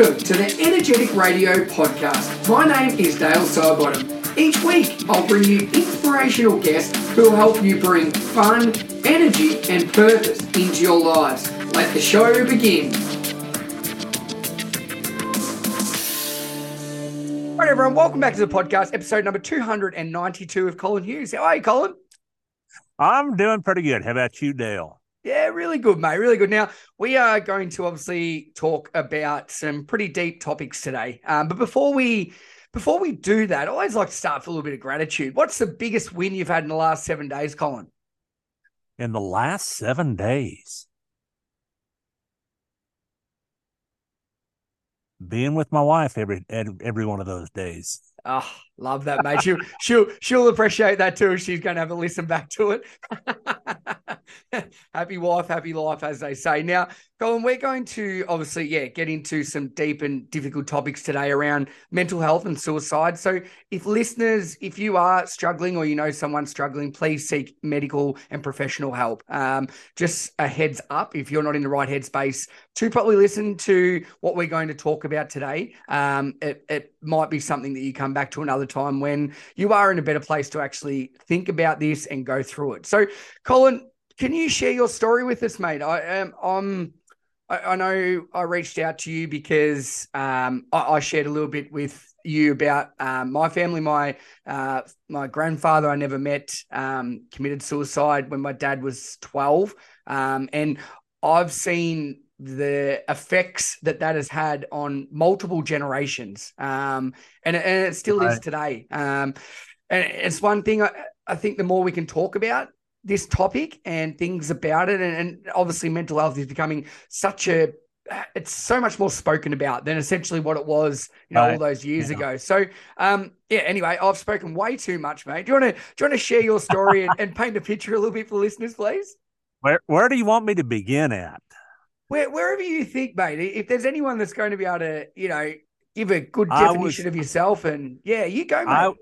Welcome to the Energetic Radio Podcast. My name is Dale Sidebottom. Each week, I'll bring you inspirational guests who will help you bring fun, energy, and purpose into your lives. Let the show begin. All right, everyone, welcome back to the podcast, episode number 292 of Collin Hughes. How are you, Collin? I'm doing pretty good. How about you, Dale? Yeah, really good, mate. Really good. Now, we are going to obviously talk about some pretty deep topics today. Um, but before we before we do that, I always like to start with a little bit of gratitude. What's the biggest win you've had in the last seven days, Collin? In the last seven days, being with my wife every every one of those days. Oh, love that, mate. She'll she'll she'll appreciate that too. She's going to have a listen back to it. happy wife, happy life, as they say. Now, Collin, we're going to obviously, yeah, get into some deep and difficult topics today around mental health and suicide. So, if listeners, if you are struggling or you know someone struggling, please seek medical and professional help. Um, just a heads up, if you're not in the right headspace to probably listen to what we're going to talk about today, um, it, it might be something that you come back to another time when you are in a better place to actually think about this and go through it. So, Collin, can you share your story with us, mate? I am. I'm. I, know I reached out to you because um, I, I, shared a little bit with you about um, my family. My uh, my grandfather I never met um, committed suicide when my dad was twelve, um, and I've seen the effects that that has had on multiple generations, um, and and it still right. is today. Um, and it's one thing I, I think the more we can talk about this topic and things about it, and, and obviously mental health is becoming such a it's so much more spoken about than essentially what it was, you know, right. all those years yeah. ago. So, um, yeah. Anyway, I've spoken way too much, mate. Do you want to do you want to share your story and, and, paint a picture a little bit for listeners, please? Where Where do you want me to begin at? Where, wherever you think, mate. If there's anyone that's going to be able to, you know, give a good definition was, of yourself, and yeah, you go, mate.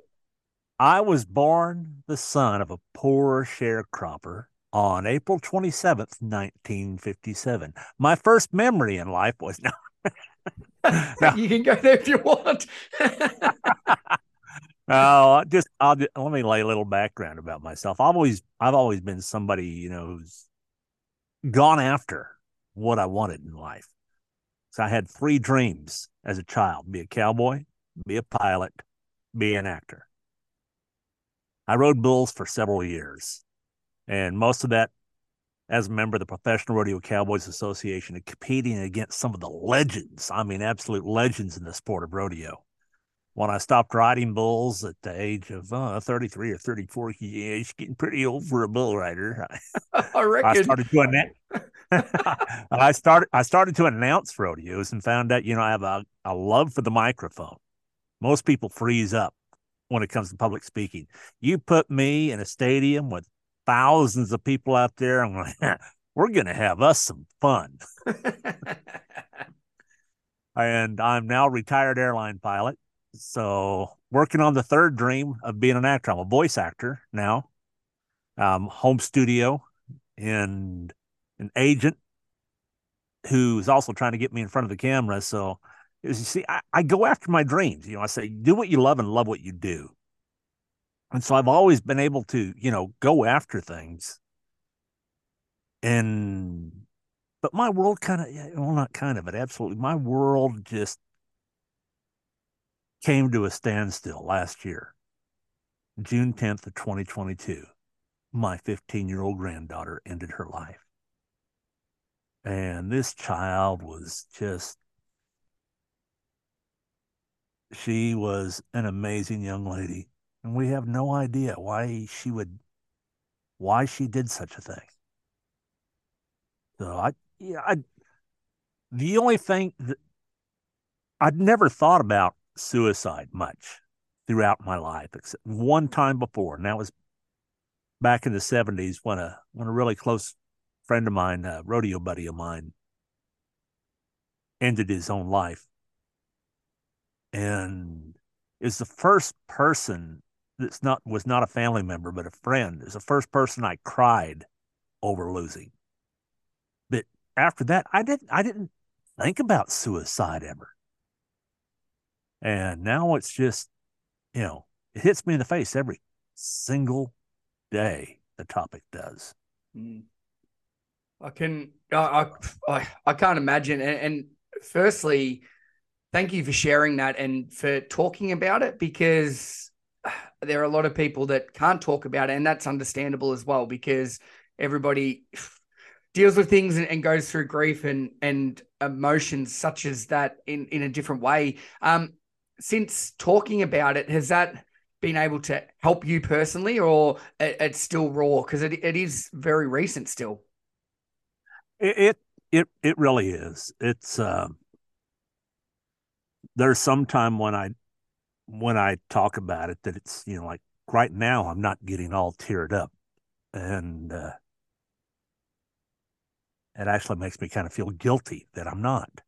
I, I was born the son of a poor sharecropper on April 27th, 1957. My first memory in life was no. now, you can go there if you want. Oh, just I'll just, let me lay a little background about myself. I've always I've always been somebody you know who's gone after what I wanted in life. So I had three dreams as a child: be a cowboy, be a pilot, be an actor. I rode bulls for several years, and most of that as a member of the Professional Rodeo Cowboys Association competing against some of the legends. I mean, absolute legends in the sport of rodeo. When I stopped riding bulls at the age of uh, 33 or 34, yeah, it's getting pretty old for a bull rider. I reckon. I started to announce. I started. I started to announce rodeos and found out, you know, I have a, a love for the microphone. Most people freeze up when it comes to public speaking. You put me in a stadium with thousands of people out there, I'm like, we're going to have us some fun. and I'm now retired airline pilot. So working on the third dream of being an actor. I'm a voice actor now. Um, home studio and an agent who's also trying to get me in front of the camera. So you see, I, I go after my dreams. You know, I say, do what you love and love what you do. And so I've always been able to, you know, go after things. And, but my world kind of, well, not kind of, but absolutely, my world just came to a standstill last year, June 10th of 2022. My 15 year old granddaughter ended her life. And this child was just she was an amazing young lady, and we have no idea why she would, why she did such a thing. So I, yeah, I, the only thing that I'd never thought about suicide much throughout my life, except one time before, and that was back in the '70s when a when a really close friend of mine, a rodeo buddy of mine, ended his own life and is the first person that's not was not a family member but a friend is the first person I cried over losing. But after that, I didn't I didn't think about suicide ever. And now it's just, you know, it hits me in the face every single day. The topic does. Mm. I can, I, I, I can't imagine. And, and firstly, thank you for sharing that and for talking about it because there are a lot of people that can't talk about it, and that's understandable as well because everybody deals with things and, and, goes through grief and and emotions such as that in in a different way. Um, since talking about it, has that been able to help you personally, or it, it's still raw because it, it is very recent still? It it it really is. It's uh, there's some time when I when I talk about it that it's you know like right now I'm not getting all teared up, and uh, it actually makes me kind of feel guilty that I'm not.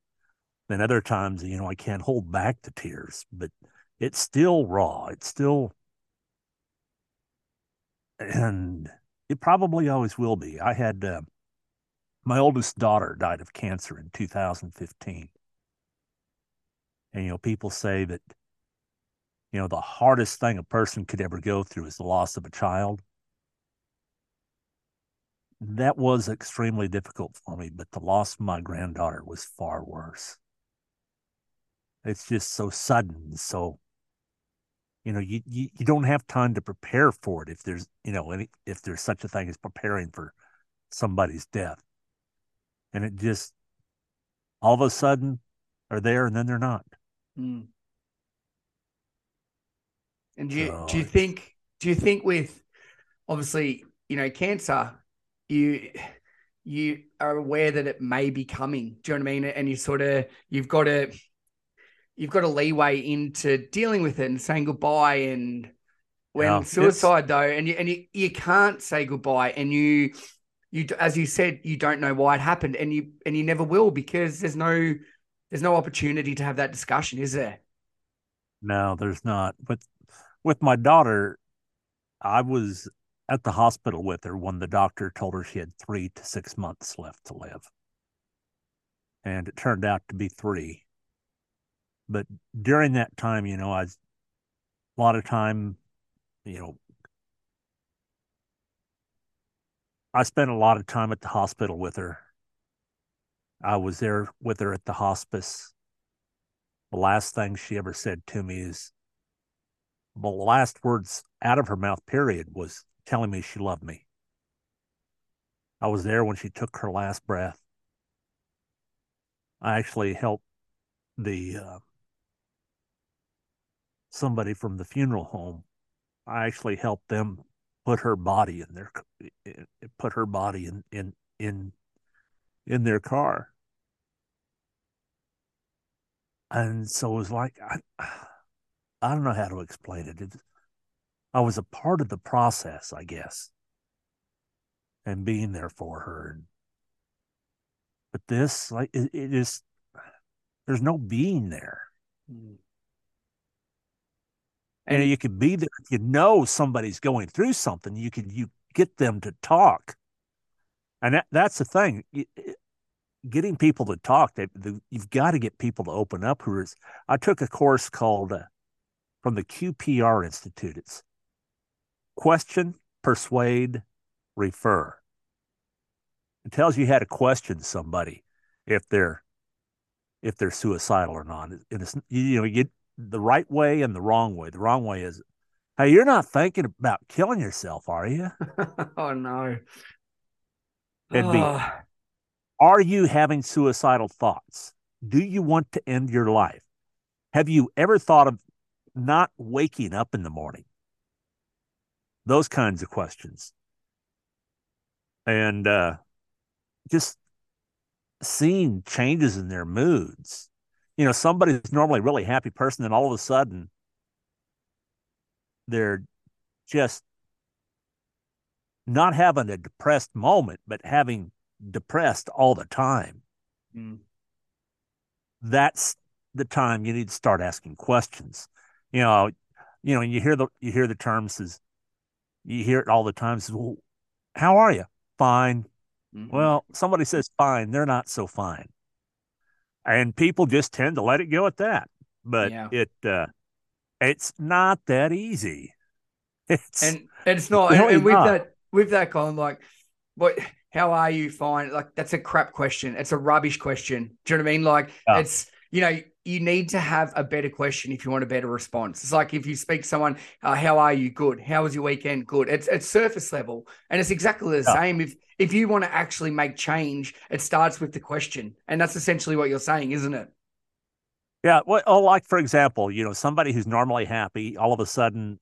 Then other times, you know, I can't hold back the tears, but it's still raw. It's still, and it probably always will be. I had uh, my oldest daughter died of cancer in 2015. And, you know, people say that, you know, the hardest thing a person could ever go through is the loss of a child that was extremely difficult for me, but the loss of my granddaughter was far worse. It's just so sudden. So, you know, you, you, you don't have time to prepare for it if there's, you know, any, if there's such a thing as preparing for somebody's death. And it just all of a sudden are there and then they're not. Mm. And do you, so, do you think, do you think with obviously, you know, cancer, you you are aware that it may be coming. Do you know what I mean? And you sort of you've got to you've got a leeway into dealing with it and saying goodbye. And when yeah, suicide though, and you and you, you can't say goodbye, and you you as you said you don't know why it happened, and you and you never will because there's no there's no opportunity to have that discussion, is there? No, there's not. But with my daughter, I was at the hospital with her when the doctor told her she had three to six months left to live. And it turned out to be three. But during that time, you know, I a lot of time, you know, I spent a lot of time at the hospital with her. I was there with her at the hospice. The last thing she ever said to me is, the last words out of her mouth, period, was telling me she loved me. I was there when she took her last breath. I actually helped the uh, somebody from the funeral home. I actually helped them put her body in their put her body in in in in their car. And so it was like I I don't know how to explain it. It I was a part of the process, I guess, and being there for her. But this, like, it, it is, there's no being there. Mm. And you could be there if you know somebody's going through something. You can you get them to talk, and that, that's the thing. Getting people to talk, they, the, you've got to get people to open up. Who is? I took a course called uh, from the QPR Institute. It's question, persuade, refer. It tells you how to question somebody if they're if they're suicidal or not. And it's you know you get the right way and the wrong way. The wrong way is, hey, you're not thinking about killing yourself, are you? oh no. It'd be, are you having suicidal thoughts? Do you want to end your life? Have you ever thought of not waking up in the morning? those kinds of questions and uh, just seeing changes in their moods you know somebody's normally a really happy person and all of a sudden they're just not having a depressed moment but having depressed all the time mm. that's the time you need to start asking questions you know you know you hear the you hear the terms as you hear it all the time. Says, well, how are you? Fine. Mm-hmm. Well, somebody says fine, they're not so fine. And people just tend to let it go at that. but Yeah. it uh, it's not that easy. It's and and it's not. and, really and with not. that, with that, Collin, like, what? How are you? Fine. Like, that's a crap question. It's a rubbish question. Do you know what I mean? Like, Yeah. it's you know, you need to have a better question if you want a better response. It's like if you speak to someone, uh, "How are you? Good. How was your weekend? Good." It's it's surface level, and it's exactly the Yeah. same. If if you want to actually make change, it starts with the question, and that's essentially what you're saying, isn't it? Yeah. Well, oh, like for example, you know, somebody who's normally happy, all of a sudden,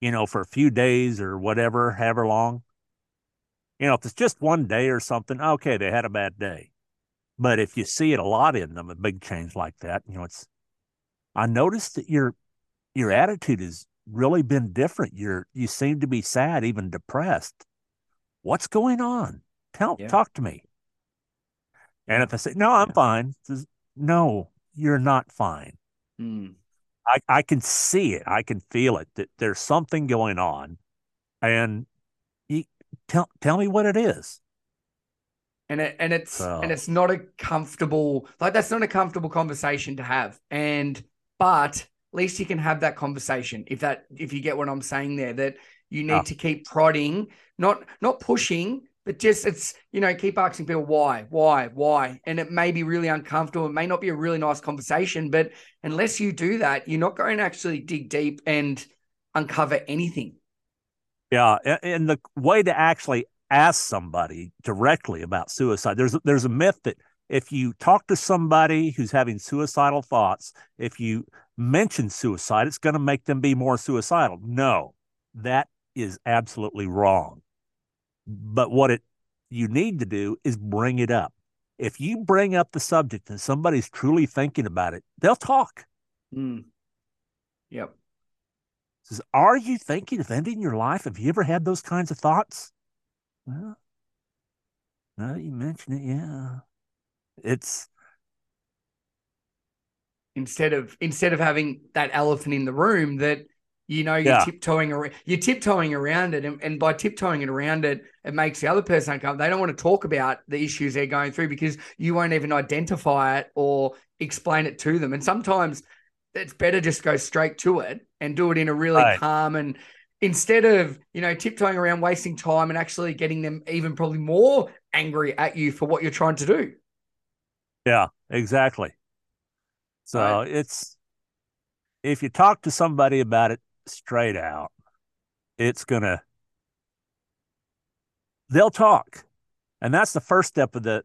you know, for a few days or whatever, however long, you know, if it's just one day or something, okay, they had a bad day. But if you see it a lot in them, a big change like that, you know, it's. I noticed that your your attitude has really been different. You're you seem to be sad, even depressed. What's going on? Tell Yeah. talk to me. And if I say no, I'm Yeah. fine, says, no, you're not fine. Mm. I, I can see it. I can feel it that there's something going on. And you tell tell me what it is. and it and it's So- and it's not a comfortable like that's not a comfortable conversation to have and but at least you can have that conversation if that if you get what i'm saying there that you need Yeah. to keep prodding not not pushing but just it's you know keep asking people why why why and it may be really uncomfortable it may not be a really nice conversation but unless you do that you're not going to actually dig deep and uncover anything Yeah, and the way to actually ask somebody directly about suicide, there's there's a myth that if you talk to somebody who's having suicidal thoughts, if you mention suicide, it's going to make them be more suicidal. No, that is absolutely wrong. But what it you need to do is bring it up. If you bring up the subject and somebody's truly thinking about it, they'll talk. Mm. yep says, Are you thinking of ending your life? Have you ever had those kinds of thoughts? Well, now that you mention it, yeah. It's instead of instead of having that elephant in the room that you know you're Yeah. tiptoeing around you're tiptoeing around it and, and by tiptoeing it around it it makes the other person uncomfortable they don't want to talk about the issues they're going through because you won't even identify it or explain it to them and sometimes it's better just go straight to it and do it in a really Right. calm and instead of you know tiptoeing around wasting time and actually getting them even probably more angry at you for what you're trying to do yeah, exactly. So Right. it's if you talk to somebody about it straight out, it's gonna they'll talk. And that's the first step of the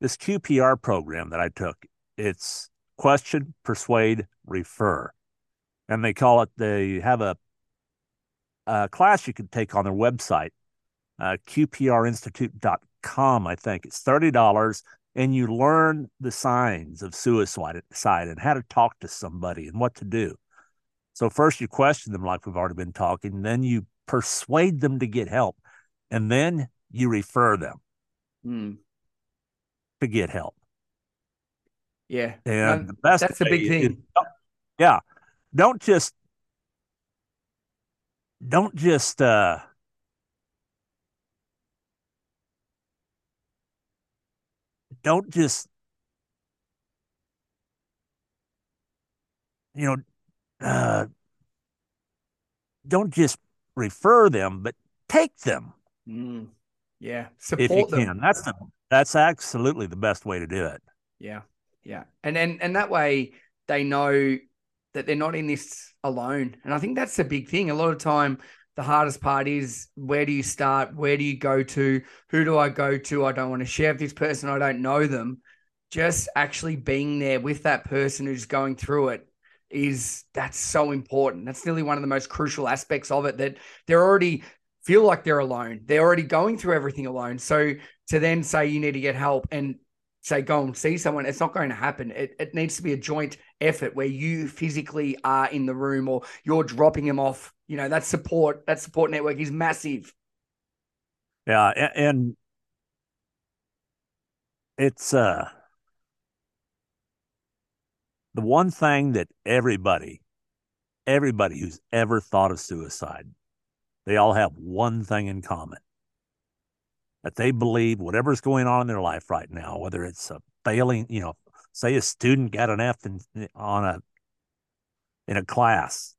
this QPR program that I took. It's question, persuade, refer. And they call it they have a a class you can take on their website, uh, qprinstitute.com, I think. It's $30 and you learn the signs of suicide and how to talk to somebody and what to do. So first you question them like we've already been talking, then you persuade them to get help, and then you refer them Hmm. to get help. yeah And the best that's a big way is- thing yeah. Don't just don't just uh don't just you know uh don't just refer them but take them Mm. Yeah. if you them. can that's the that's absolutely the best way to do it Yeah. Yeah. And and and that way they know that they're not in this alone. And I think that's the big thing. A lot of time the hardest part is where do you start? Where do you go to? Who do I go to? I don't want to share with this person. I don't know them. Just actually being there with that person who's going through it is that's so important. That's nearly one of the most crucial aspects of it that they're already feel like they're alone. They're already going through everything alone. So to then say you need to get help and say go and see someone, it's not going to happen. It, it needs to be a joint effort where you physically are in the room or you're dropping them off. You know, that support, that support network is massive. yeah and it's uh the one thing that everybody everybody who's ever thought of suicide they all have one thing in common that they believe whatever's going on in their life right now whether it's a failing you know say a student got an f in, on a in a class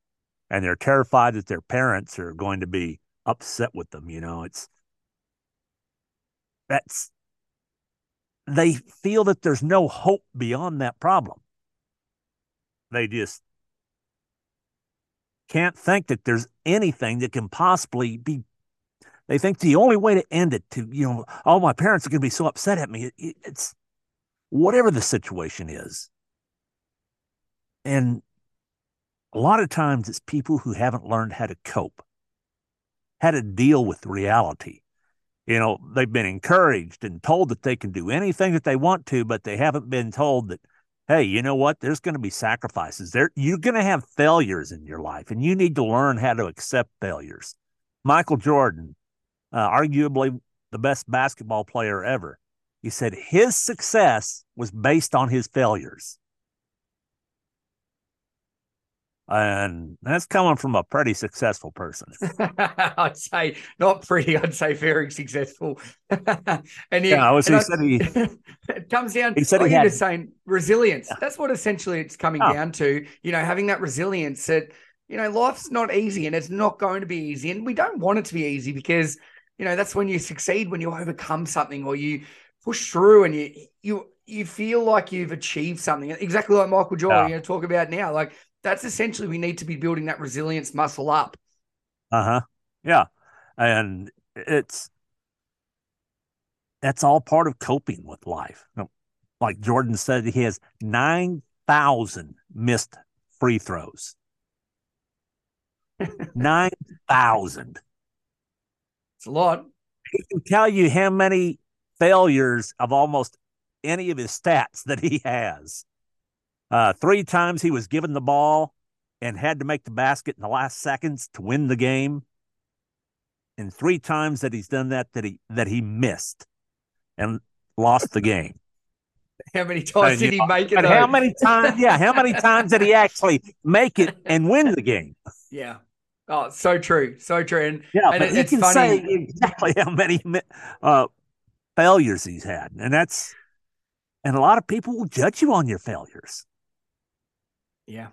and they're terrified that their parents are going to be upset with them. You know, it's that's they feel that there's no hope beyond that problem. They just can't think that there's anything that can possibly be. They think the only way to end it to, you know, oh, my parents are going to be so upset at me. It, it's whatever the situation is. And a lot of times it's people who haven't learned how to cope, how to deal with reality. You know, they've been encouraged and told that they can do anything that they want to, but they haven't been told that, hey, you know what? There's going to be sacrifices. There, you're going to have failures in your life, and you need to learn how to accept failures. Michael Jordan, uh, arguably the best basketball player ever, he said his success was based on his failures. And that's coming from a pretty successful person. I'd say not pretty, I'd say very successful. and yeah, I was, he I, said he it comes down he said he had, saying resilience. Yeah. That's what essentially it's coming oh. down to, you know, having that resilience that, you know, life's not easy and it's not going to be easy. And we don't want it to be easy because, you know, that's when you succeed, when you overcome something or you push through and you you you feel like you've achieved something. Exactly like Michael Jordan, yeah. you know, talk about now. Like that's essentially we need to be building that resilience muscle up. Uh huh. Yeah, and it's that's all part of coping with life. Like Jordan said, he has nine thousand missed free throws. nine thousand. It's a lot. He can tell you how many failures of almost any of his stats that he has. Uh, three times he was given the ball and had to make the basket in the last seconds to win the game. And three times that he's done that that he that he missed and lost the game. How many times did he make it? How many times? Yeah, how many times did he actually make it and win the game? Yeah. Oh, so true, so true. And yeah, and but it, he can funny. say exactly how many uh, failures he's had, and that's and a lot of people will judge you on your failures. Yeah.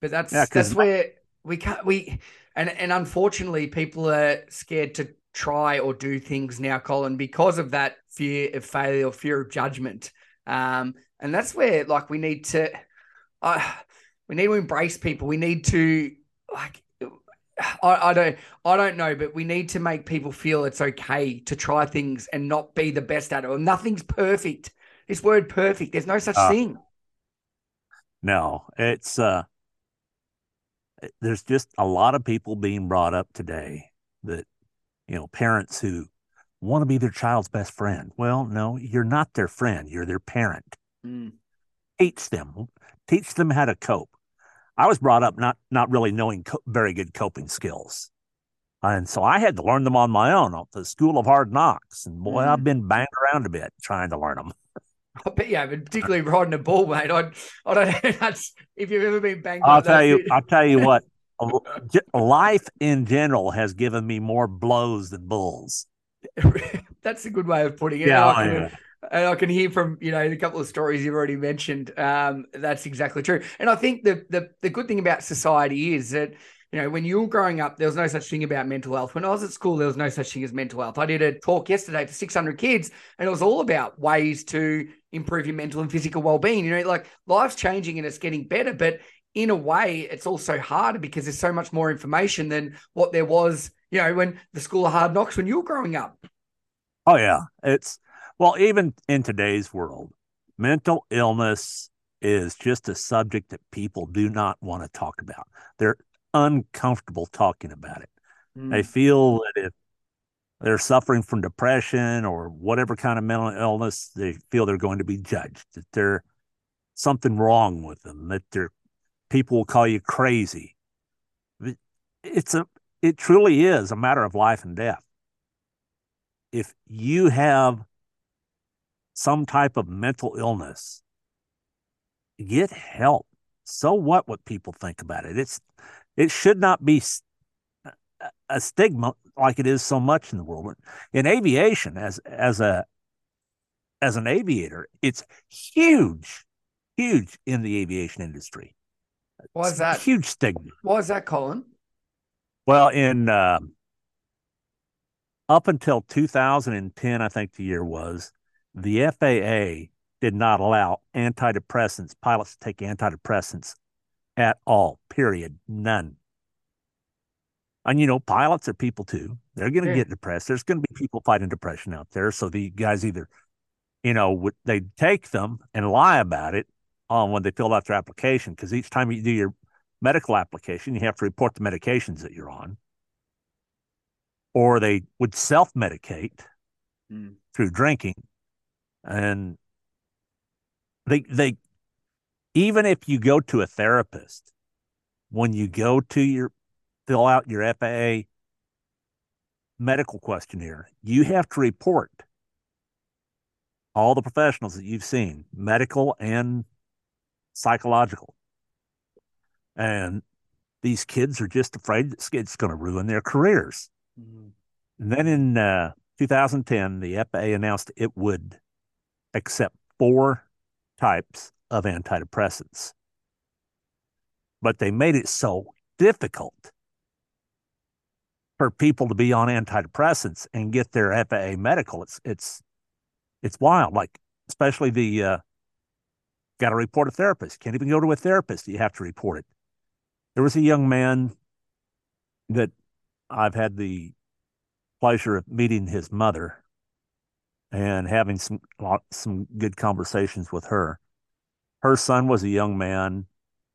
But that's yeah, that's where we can't we and and unfortunately people are scared to try or do things now, Collin, because of that fear of failure, fear of judgment. Um, and that's where like we need to uh, we need to embrace people. We need to like I, I, don't I don't know, but we need to make people feel it's okay to try things and not be the best at it. Nothing's perfect. This word perfect, there's no such uh, thing. No, it's uh there's just a lot of people being brought up today that you know, parents who want to be their child's best friend. Well, no, you're not their friend, you're their parent. Mm. Teach them, teach them how to cope. I was brought up not not really knowing co- very good coping skills. And so I had to learn them on my own at the school of hard knocks. And boy, mm. I've been banged around a bit trying to learn them. I bet yeah, but particularly riding a bull, mate. I I don't know that's if you've ever been banged. I'll tell you. I'll tell you what. life in general has given me more blows than bulls. that's a good way of putting it. Yeah, and I, can, yeah. and I can hear from you know the couple of stories you've already mentioned. Um, that's exactly true. And I think the the the good thing about society is that you know, when you were growing up, there was no such thing about mental health. When I was at school, there was no such thing as mental health. I did a talk yesterday for 600 kids, and it was all about ways to improve your mental and physical well-being. You know, like life's changing and it's getting better, but in a way, it's also harder because there's so much more information than what there was, you know, when the school of hard knocks when you were growing up. Oh yeah, it's well, even in today's world, mental illness is just a subject that people do not want to talk about. They're uncomfortable talking about it. Mm. They feel that if they're suffering from depression or whatever kind of mental illness, they feel they're going to be judged, that there's something wrong with them, that they're people will call you crazy. It's a it truly is a matter of life and death. If you have some type of mental illness, get help. So what what people think about it? It's it should not be a stigma like it is so much in the world. In aviation, as as a as an aviator, it's huge, huge in the aviation industry. Why is that? Huge stigma. Why is that, Collin? Well, in uh, up until 2010, I think the year was, the FAA did not allow antidepressants, pilots to take antidepressants at all, period. None. And you know, pilots are people too. They're going to yeah. get depressed. There's going to be people fighting depression out there. So the guys either, you know, they take them and lie about it on when they fill out their application because each time you do your medical application, you have to report the medications that you're on. Or they would self medicate mm. through drinking. And they, they, even if you go to a therapist, when you go to your fill out your FAA medical questionnaire, you have to report all the professionals that you've seen, medical and psychological. And these kids are just afraid that it's going to ruin their careers. Mm-hmm. And then in uh, 2010, the FAA announced it would accept four types of antidepressants. But they made it so difficult for people to be on antidepressants and get their FAA medical. It's it's it's wild. Like especially the uh, got to report a therapist. Can't even go to a therapist. You have to report it. There was a young man that I've had the pleasure of meeting his mother and having some some good conversations with her. Her son was a young man,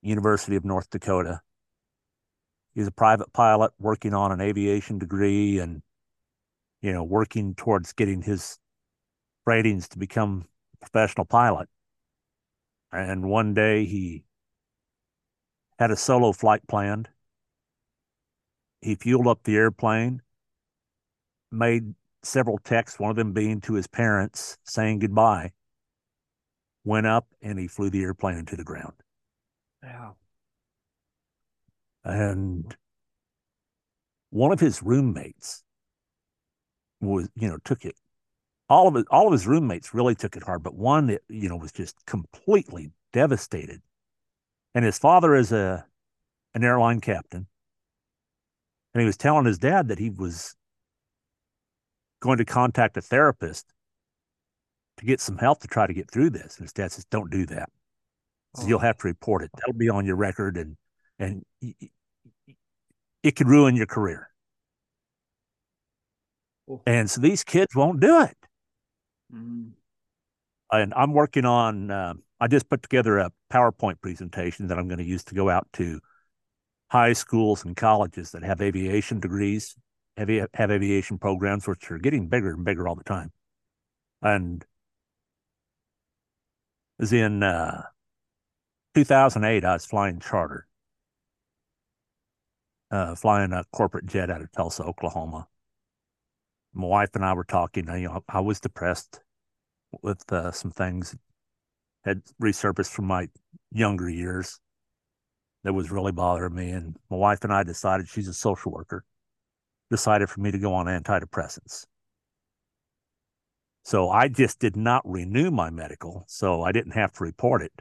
University of North Dakota. He's a private pilot working on an aviation degree and you know working towards getting his ratings to become a professional pilot. And one day he had a solo flight planned. He fueled up the airplane, made several texts, one of them being to his parents saying goodbye, went up and he flew the airplane into the ground. Wow. And one of his roommates was, you know, took it all of his, all of his roommates really took it hard, but one that you know was just completely devastated. And his father is a an airline captain, and he was telling his dad that he was going to contact a therapist to get some help to try to get through this. And his dad says, "Don't do that. Oh. You'll have to report it. That'll be on your record, and and it could ruin your career." Oh. And so these kids won't do it. Mm-hmm. And I'm working on, uh, I just put together a PowerPoint presentation that I'm going to use to go out to high schools and colleges that have aviation degrees, have, have aviation programs, which are getting bigger and bigger all the time. And is in uh, 2008, I was flying charter, uh, flying a corporate jet out of Tulsa, Oklahoma my wife and I were talking. You know, I was depressed with uh, some things had resurfaced from my younger years that was really bothering me. And my wife and I decided she's a social worker, decided for me to go on antidepressants. So I just did not renew my medical, so I didn't have to report it.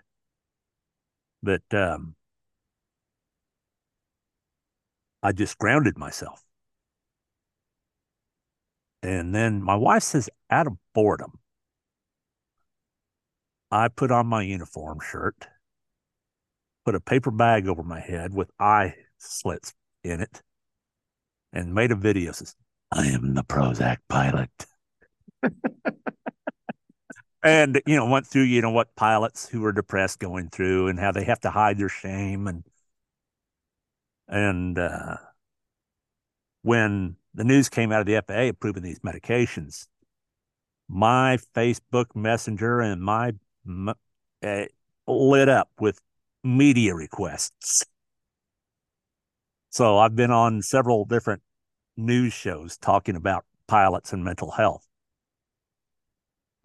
But um, I just grounded myself. And then my wife says, out of boredom, I put on my uniform shirt, put a paper bag over my head with eye slits in it, and made a video. Says, I am the Prozac pilot. And, you know, went through, you know, what pilots who are depressed going through and how they have to hide their shame. And, and, uh, when the news came out of the FAA approving these medications, my Facebook Messenger and my uh, lit up with media requests. So I've been on several different news shows talking about pilots and mental health.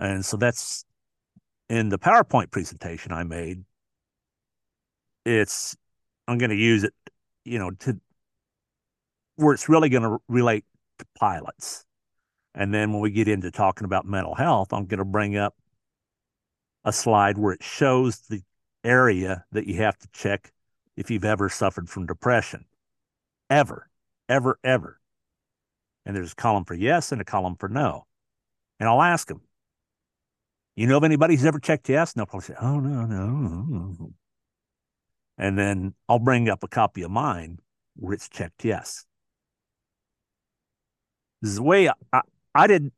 And so that's in the PowerPoint presentation I made. It's I'm going to use it, you know, to where it's really going to relate to pilots. And then when we get into talking about mental health, I'm going to bring up a slide where it shows the area that you have to check if you've ever suffered from depression. Ever, ever, ever. And there's a column for yes and a column for no. And I'll ask them, you know of anybody who's ever checked yes? And they'll probably say, oh, no, no. And then I'll bring up a copy of mine where it's checked yes. This is the way I, I did,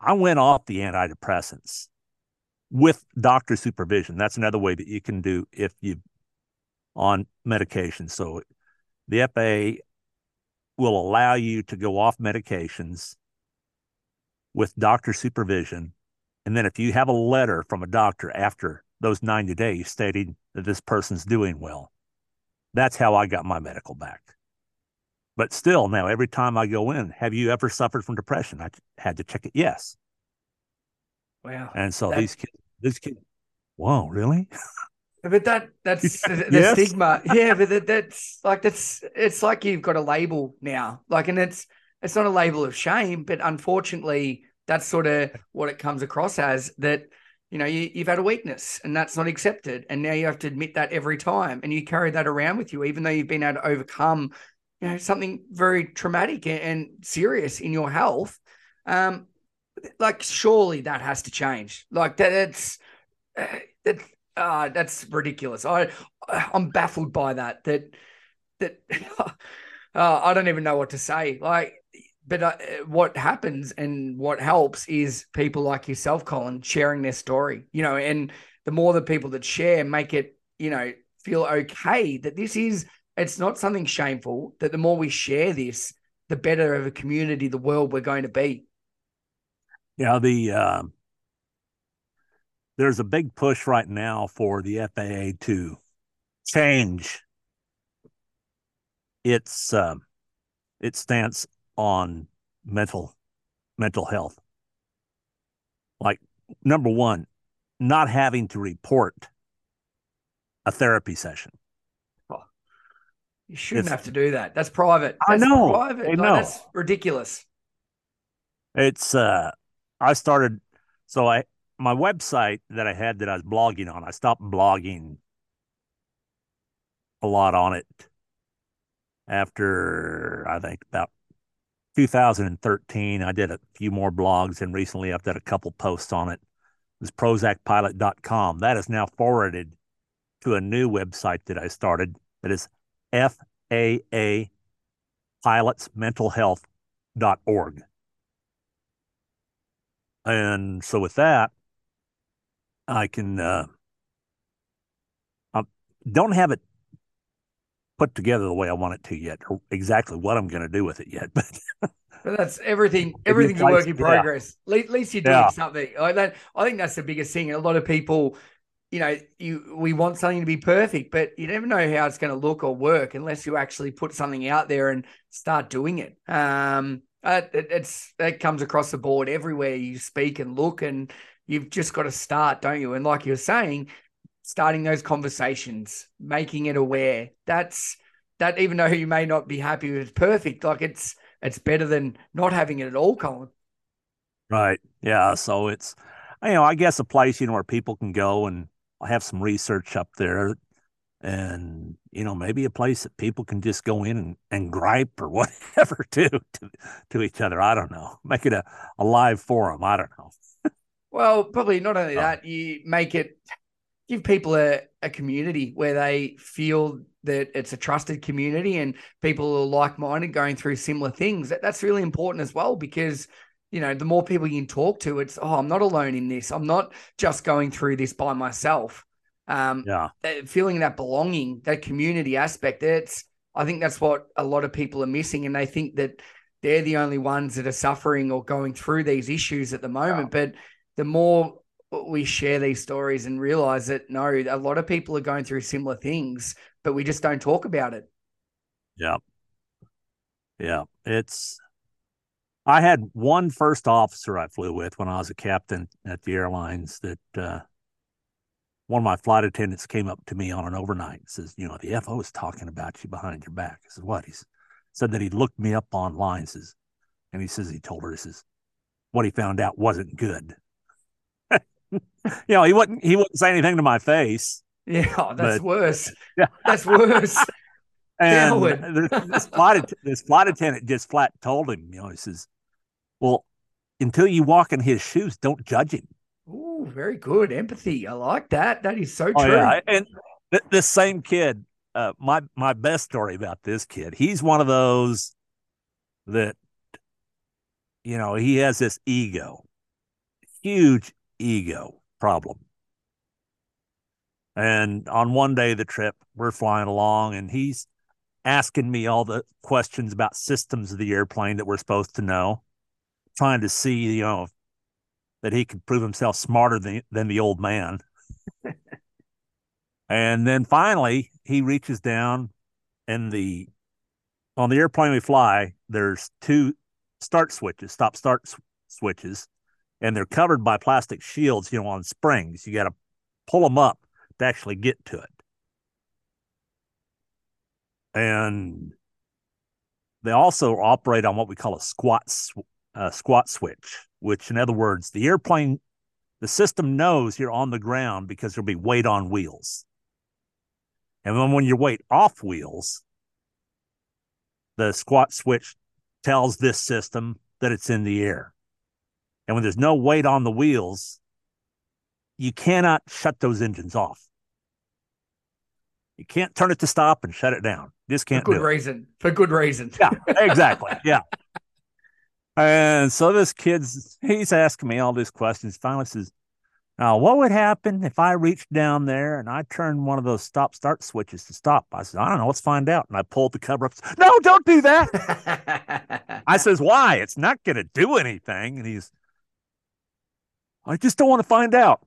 I went off the antidepressants with doctor supervision. That's another way that you can do if you on medication. So the FAA will allow you to go off medications with doctor supervision. And then if you have a letter from a doctor after those 90 days stating that this person's doing well, that's how I got my medical back. But still, now every time I go in, have you ever suffered from depression? I had to check it. Yes. Wow. And so these kids, these kids, whoa, really? But that that's the, the yes. stigma. Yeah, but that, that's like that's it's like you've got a label now. Like and it's it's not a label of shame, but unfortunately that's sort of what it comes across as that you know you, you've had a weakness and that's not accepted and now you have to admit that every time and you carry that around with you even though you've been able to overcome you know something very traumatic and, and serious in your health um like surely that has to change like that it's uh, that uh, that's ridiculous. I I'm baffled by that. That that uh, I don't even know what to say. Like, but uh, what happens and what helps is people like yourself, Collin, sharing their story. You know, and the more the people that share make it, you know, feel okay that this is it's not something shameful. That the more we share this, the better of a community, the world we're going to be. Yeah, the uh, there's a big push right now for the FAA to change its uh, its stance on mental mental health. Like number one, not having to report a therapy session. Oh, you shouldn't it's, have to do that. That's private. That's I know. Private. I know. that's ridiculous. It's uh I started so I my website that I had that I was blogging on, I stopped blogging a lot on it after I think about 2013. I did a few more blogs and recently I've done a couple posts on it. It was prozacpilot.com. That is now forwarded to a new website that I started that is FAA pilotsmentalhealth.org. And so with that, I can uh, I don't have it put together the way I want it to yet, or exactly what I'm going to do with it yet. But, but that's everything. Everything's a work in progress. Yeah. At least you're doing yeah. something. I, that, I think that's the biggest thing. A lot of people, you know, you we want something to be perfect, but you never know how it's going to look or work unless you actually put something out there and start doing it. Um, it, it's it comes across the board everywhere you speak and look and You've just got to start, don't you? And like you're saying, starting those conversations, making it aware. That's that even though you may not be happy with perfect, like it's it's better than not having it at all, Collin. Right. Yeah. So it's you know, I guess a place, you know, where people can go and have some research up there and you know maybe a place that people can just go in and, and gripe or whatever to, to to each other i don't know make it a, a live forum i don't know well, probably not only oh. that, you make it give people a, a community where they feel that it's a trusted community and people are like minded going through similar things. That, that's really important as well because you know the more people you can talk to it's oh i'm not alone in this i'm not just going through this by myself um yeah that, feeling that belonging that community aspect it's i think that's what a lot of people are missing and they think that they're the only ones that are suffering or going through these issues at the moment yeah. but the more we share these stories and realize that no, a lot of people are going through similar things, but we just don't talk about it. Yeah. Yeah. It's, I had one first officer I flew with when I was a captain at the airlines that, uh, one of my flight attendants came up to me on an overnight and says, you know, the FO is talking about you behind your back. I said, what? He said that he looked me up online, says, and he says, he told her, he says, what he found out wasn't good. you know, he wouldn't he wouldn't say anything to my face. Yeah, oh, that's but, worse. Yeah. That's worse. and this flight, this flight attendant just flat told him, you know, he says, "Well, until you walk in his shoes, don't judge him." Oh, very good empathy. I like that. That is so oh, true. Yeah. And th- this same kid, uh, my my best story about this kid, he's one of those that, you know, he has this ego, huge ego problem. And on one day of the trip, we're flying along, and he's asking me all the questions about systems of the airplane that we're supposed to know, trying to see, you know, that he could prove himself smarter than, than the old man. and then finally, he reaches down and the on the airplane we fly, there's two start switches, stop start switches, and they're covered by plastic shields, you know, on springs. You got to pull them up to actually get to it. And they also operate on what we call a squat uh, squat switch, which, in other words, the airplane, the system knows you're on the ground because there'll be weight on wheels. And then when you weight off wheels, the squat switch tells this system that it's in the air. And when there's no weight on the wheels, you cannot shut those engines off. You can't turn it to stop and shut it down. This can't. For good reason. For good reason. yeah, exactly. Yeah. And so this kid's he's asking me all these questions. Finally says, now, what would happen if I reached down there and I turned one of those stop start switches to stop? I said, I don't know. Let's find out. And I pulled the cover up. No, don't do that. I says, why? It's not going to do anything. And he's, I just don't want to find out.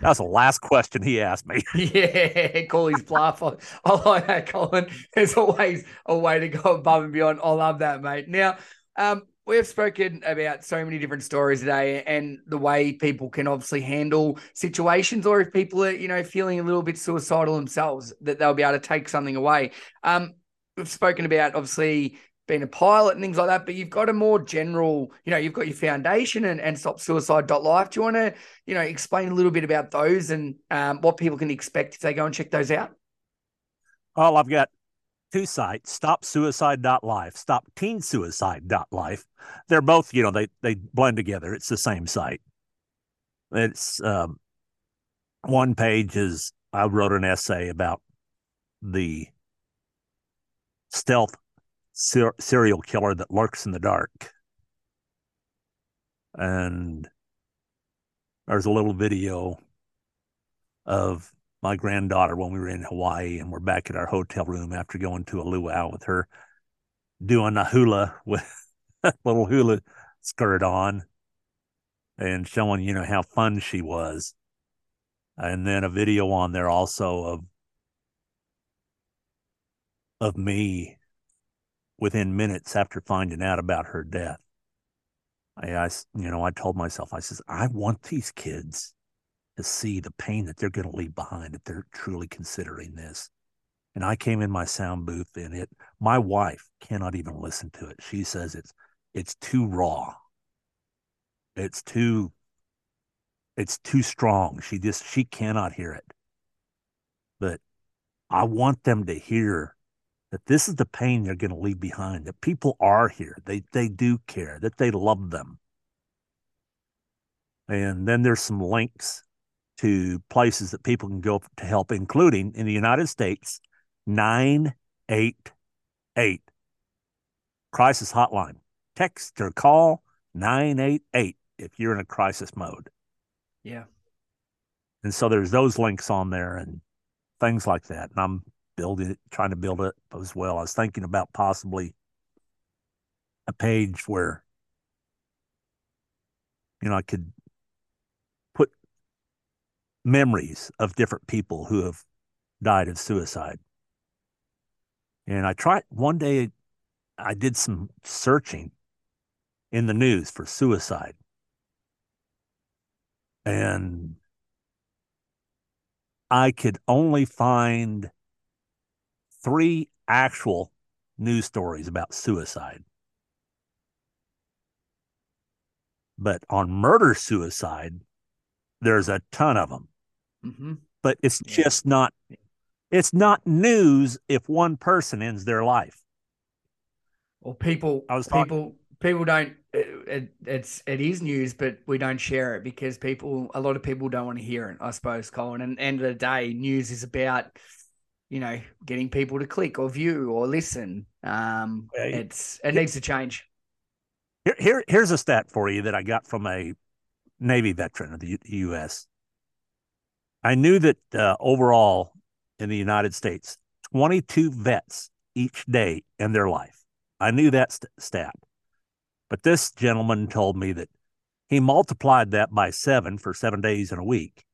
That was the last question he asked me. yeah, Cooley's bluff. I like that, Collin. There's always a way to go above and beyond. I love that, mate. Now, um, we have spoken about so many different stories today and the way people can obviously handle situations or if people are you know feeling a little bit suicidal themselves that they'll be able to take something away um, we've spoken about obviously being a pilot and things like that but you've got a more general you know you've got your foundation and, and stop suicide.life do you want to you know explain a little bit about those and um, what people can expect if they go and check those out well i've got two sites, stop suicide.life, stop stopsuicide.life, stopteensuicide.life. They're both, you know, they they blend together. It's the same site. It's um, one page is I wrote an essay about the stealth ser- serial killer that lurks in the dark. And there's a little video of my granddaughter when we were in Hawaii and we're back at our hotel room after going to a luau with her doing a hula with a little hula skirt on and showing, you know, how fun she was. And then a video on there also of of me within minutes after finding out about her death. I, I you know, I told myself, I says, I want these kids to see the pain that they're going to leave behind if they're truly considering this. And I came in my sound booth and it my wife cannot even listen to it. She says it's it's too raw. It's too it's too strong. She just she cannot hear it. But I want them to hear that this is the pain they're going to leave behind, that people are here. They they do care, that they love them. And then there's some links to places that people can go to help, including in the United States, 988 crisis hotline. Text or call 988 if you're in a crisis mode. Yeah. And so there's those links on there and things like that. And I'm building it, trying to build it as well. I was thinking about possibly a page where, you know, I could put memories of different people who have died of suicide. And I tried one day, I did some searching in the news for suicide. And I could only find three actual news stories about suicide. But on murder suicide, there's a ton of them. Mm-hmm. but it's yeah. just not it's not news if one person ends their life. Well, people, I was talking, people, people don't. It, it's it is news, but we don't share it because people, a lot of people don't want to hear it. I suppose, Collin. And end of the day, news is about you know getting people to click or view or listen. Um, yeah, it's it needs to change. Here, here, here's a stat for you that I got from a Navy veteran of the U- U.S. I knew that uh, overall in the United States, 22 vets each day in their life. I knew that st- stat. But this gentleman told me that he multiplied that by seven for seven days in a week.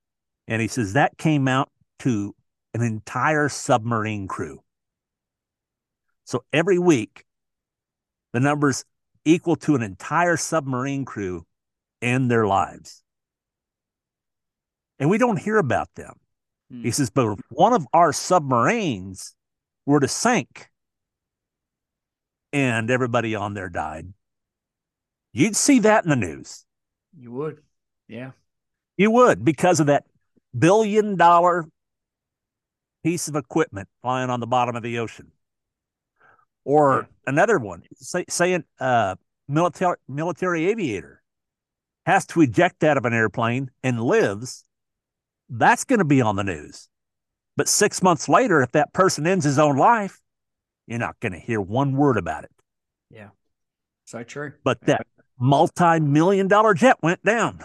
And he says that came out to an entire submarine crew. So every week, the numbers equal to an entire submarine crew end their lives. And we don't hear about them. He hmm. says, but if one of our submarines were to sink and everybody on there died, you'd see that in the news. You would. Yeah. You would because of that billion dollar piece of equipment flying on the bottom of the ocean. Or yeah. another one, say, say a uh, military military aviator has to eject out of an airplane and lives that's going to be on the news. But six months later, if that person ends his own life, you're not going to hear one word about it. Yeah. So true. But that multi million dollar jet went down.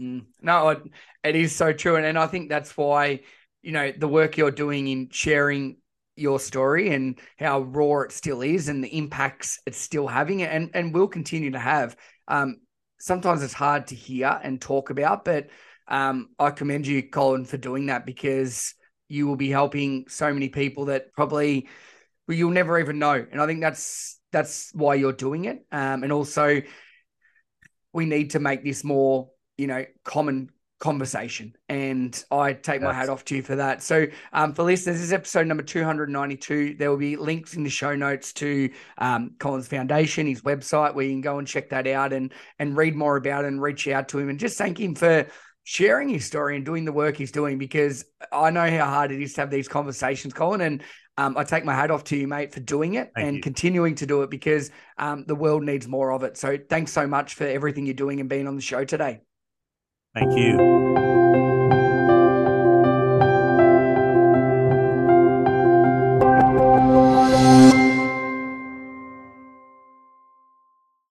Mm. No, it, it is so true. And, and I think that's why, you know, the work you're doing in sharing your story and how raw it still is and the impacts it's still having and, and will continue to have. Um, sometimes it's hard to hear and talk about, but um, I commend you, Collin, for doing that because you will be helping so many people that probably well, you'll never even know. And I think that's that's why you're doing it. Um, and also, we need to make this more, you know, common conversation. And I take my hat off to you for that. So, um, for listeners, this is episode number 292. There will be links in the show notes to um, Collin's Foundation, his website, where you can go and check that out and and read more about it and reach out to him and just thank him for sharing his story and doing the work he's doing because I know how hard it is to have these conversations, Collin. And um, I take my hat off to you, mate, for doing it Thank and you. continuing to do it because um, the world needs more of it. So thanks so much for everything you're doing and being on the show today. Thank you.